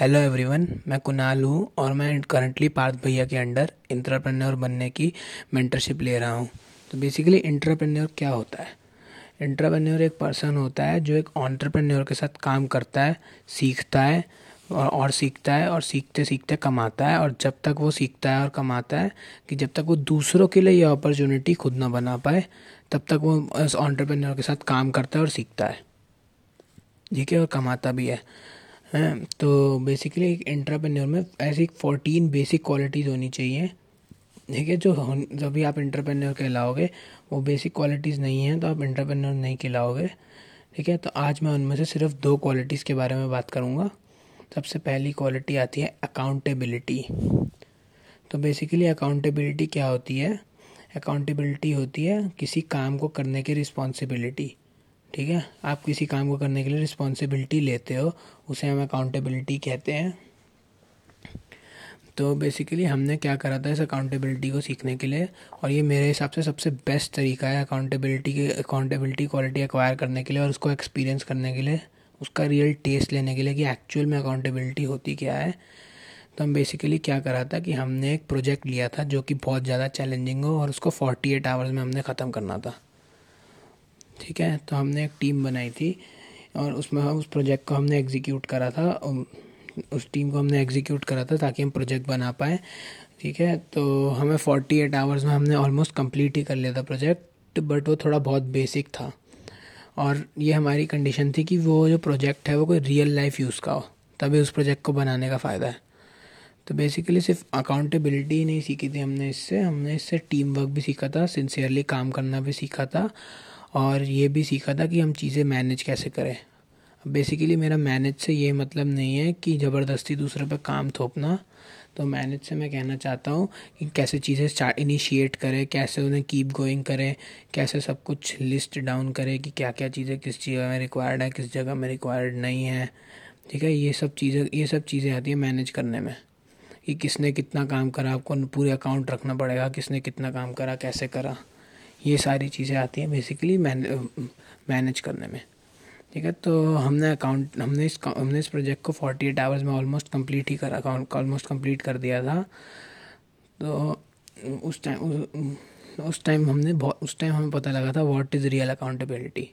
Hello everyone मैं कुणाल हूँ और मैं करंटली पार्थ भैया के अंडर इंटरप्रेन्योर बनने की मेंटरशिप ले रहा हूँ। तो बेसिकली इंटरप्रेन्योर क्या होता है? इंटरप्रेन्योर एक पर्सन होता है जो एक ऑन्टरप्रेन्योर के साथ काम करता है, सीखता है और और सीखता है और सीखते सीखते कमाता है और जब तक वो सीखता है और कमाता है कि जब तक वो दूसरों के लिए ये अपॉर्चुनिटी खुद ना बना पाए, तब तक वो उस ऑन्टरप्रेन्योर के साथ काम करता है और सीखता है। ठीक है और कमाता भी है। हैं तो बेसिकली एक इंटरप्रेन्योर में ऐसी फोर्टीन बेसिक क्वालिटीज़ होनी चाहिए, ठीक है, जो जब भी आप इंटरप्रेन्योर कहलाओगे, वो बेसिक क्वालिटीज़ नहीं है तो आप इंटरप्रेन्योर नहीं कहलाओगे, ठीक है तो आज मैं उनमें से सिर्फ़ दो क्वालिटीज़ के बारे में बात करूँगा। सबसे पहली क्वालिटी आती है अकाउंटेबिलिटी तो बेसिकली अकाउंटेबिलिटी क्या होती है? अकाउंटेबिलिटी होती है किसी काम को करने की रिस्पॉन्सिबिलिटी ठीक है? आप किसी काम को करने के लिए रिस्पॉन्सिबिलिटी लेते हो, उसे हम अकाउंटेबिलिटी कहते हैं। तो बेसिकली हमने क्या करा था इस अकाउंटेबिलिटी को सीखने के लिए, और ये मेरे हिसाब से सबसे बेस्ट तरीका है अकाउंटेबिलिटी के अकाउंटेबिलिटी क्वालिटी एक्वायर करने के लिए और उसको एक्सपीरियंस करने के लिए, उसका रियल टेस्ट लेने के लिए कि एक्चुअल में अकाउंटेबिलिटी होती क्या है। तो हम बेसिकली क्या करा था कि हमने एक प्रोजेक्ट लिया था जो कि बहुत ज़्यादा चैलेंजिंग हो और उसको फोर्टी एट आवर्स में हमने ख़त्म करना था। ठीक है तो हमने एक टीम बनाई थी और उसमें हम उस प्रोजेक्ट को हमने एग्जीक्यूट करा था उस टीम को हमने एग्जीक्यूट करा था ताकि हम प्रोजेक्ट बना पाएँ। ठीक है तो हमें फोर्टी एट आवर्स में हमने ऑलमोस्ट कंप्लीट ही कर लिया था प्रोजेक्ट बट वो थोड़ा बहुत बेसिक था। और ये हमारी कंडीशन थी कि वो जो प्रोजेक्ट है वो कोई रियल लाइफ यूज़ का हो, तभी उस प्रोजेक्ट को बनाने का फ़ायदा है। तो बेसिकली सिर्फ़ अकाउंटेबिलिटी ही नहीं सीखी थी हमने इससे हमने इससे टीम वर्क भी सीखा था सिंसियरली काम करना भी सीखा था और ये भी सीखा था कि हम चीज़ें मैनेज कैसे करें। बेसिकली मेरा मैनेज से ये मतलब नहीं है कि ज़बरदस्ती दूसरे पे काम थोपना। तो मैनेज से मैं कहना चाहता हूँ कि कैसे चीज़ें इनिशिएट करें, कैसे उन्हें कीप गोइंग करें, कैसे सब कुछ लिस्ट डाउन करें कि क्या क्या चीज़ें किस जगह में रिक्वायर्ड है, किस जगह में रिक्वायर्ड नहीं है। ठीक है? ये सब चीज़ें, ये सब चीज़ें आती है मैनेज करने में। कि किसने कितना काम करा, आपको पूरे अकाउंट रखना पड़ेगा, किसने कितना काम करा, कैसे करा। ये सारी चीज़ें आती हैं बेसिकली मैनेज करने में। ठीक है? तो हमने अकाउंट हमने इस हमने इस प्रोजेक्ट को फोर्टी एट आवर्स में ऑलमोस्ट कंप्लीट ही करा ऑलमोस्ट कंप्लीट कर दिया था। तो उस टाइम उस टाइम हमने उस टाइम हमें पता लगा था व्हाट इज़ रियल अकाउंटेबिलिटी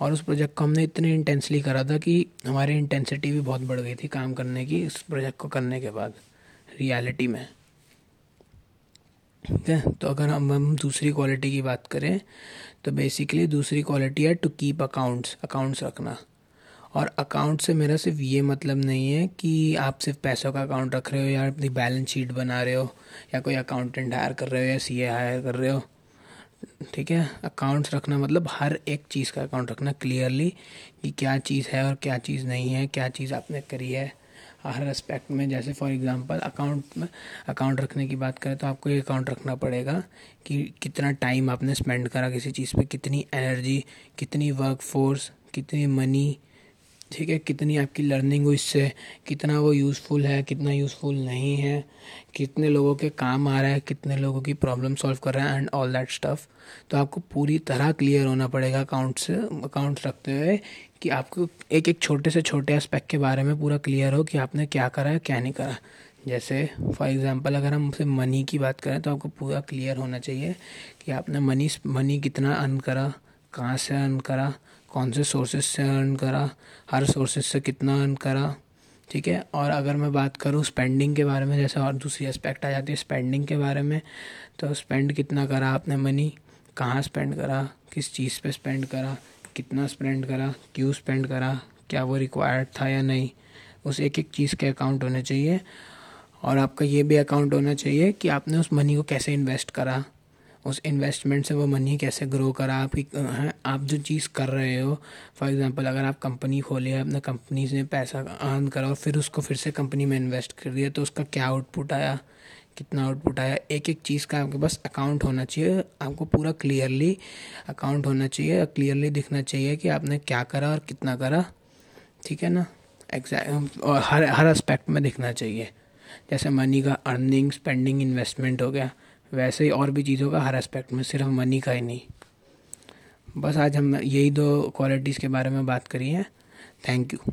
और उस प्रोजेक्ट को हमने इतने इंटेंसली करा था कि हमारी इंटेंसिटी भी बहुत बढ़ गई थी काम करने की, इस प्रोजेक्ट को करने के बाद रियलिटी में। ठीक है? तो अगर हम हम दूसरी क्वालिटी की बात करें तो बेसिकली दूसरी क्वालिटी है टू कीप अकाउंट्स अकाउंट्स रखना। और अकाउंट से मेरा सिर्फ़ ये मतलब नहीं है कि आप सिर्फ़ पैसों का अकाउंट रख रहे हो या अपनी बैलेंस शीट बना रहे हो या कोई अकाउंटेंट हायर कर रहे हो या सी ए हायर कर रहे हो। ठीक है? अकाउंट्स रखना मतलब हर एक चीज़ का अकाउंट रखना क्लियरली कि क्या चीज़ है और क्या चीज़ नहीं है, क्या चीज़ आपने करी है। हर एस्पेक्ट में, जैसे फॉर एग्जांपल अकाउंट में अकाउंट रखने की बात करें तो आपको ये अकाउंट रखना पड़ेगा कि कितना टाइम आपने स्पेंड करा किसी चीज़ पे, कितनी एनर्जी कितनी वर्क फोर्स कितनी मनी ठीक है, कितनी आपकी लर्निंग हुई इससे, कितना वो यूज़फुल है, कितना यूज़फुल नहीं है, कितने लोगों के काम आ रहा है, कितने लोगों की प्रॉब्लम सॉल्व कर रहा है एंड ऑल दैट स्टफ़ तो आपको पूरी तरह क्लियर होना पड़ेगा अकाउंट से अकाउंट रखते हुए कि आपको एक एक छोटे से छोटे एस्पेक्ट के बारे में पूरा क्लियर हो कि आपने क्या करा है, क्या नहीं करा. जैसे फॉर एग्ज़ाम्पल अगर हम सिर्फ़ मनी की बात करें तो आपको पूरा क्लियर होना चाहिए कि आपने मनी मनी कितना अर्न करा, कहाँ से अर्न करा कौन से सोर्सेज से अर्न करा, हर सोर्सेज से कितना अर्न करा, ठीक है? और अगर मैं बात करूँ स्पेंडिंग के बारे में, जैसे और दूसरी एस्पेक्ट आ जाती है स्पेंडिंग के बारे में तो स्पेंड कितना करा आपने मनी कहाँ स्पेंड करा? किस चीज़ पे स्पेंड करा? कितना स्पेंड करा? क्यों स्पेंड करा? क्या वो रिक्वायर्ड था या नहीं? उस एक एक चीज़ के अकाउंट होने चाहिए। और आपका ये भी अकाउंट होना चाहिए कि आपने उस मनी को कैसे इन्वेस्ट करा। उस इन्वेस्टमेंट से वो मनी कैसे ग्रो करा, आपकी आप जो चीज़ कर रहे हो फॉर एग्जांपल अगर आप कंपनी खोले अपने कंपनी से पैसा अर्न करा और फिर उसको फिर से कंपनी में इन्वेस्ट कर दिया तो उसका क्या आउटपुट आया? कितना आउटपुट आया? एक एक चीज़ का आपके पास अकाउंट होना चाहिए, आपको पूरा क्लियरली अकाउंट होना चाहिए क्लियरली दिखना चाहिए कि आपने क्या करा और कितना करा, ठीक है ना? एग्जैक्ट और हर हर एस्पेक्ट में दिखना चाहिए। जैसे मनी का अर्निंग स्पेंडिंग इन्वेस्टमेंट हो गया। वैसे ही और भी चीज़ों का, हर एस्पेक्ट में सिर्फ़ मनी का ही नहीं। बस आज हम यही दो क्वालिटीज़ के बारे में बात करी है। Thank you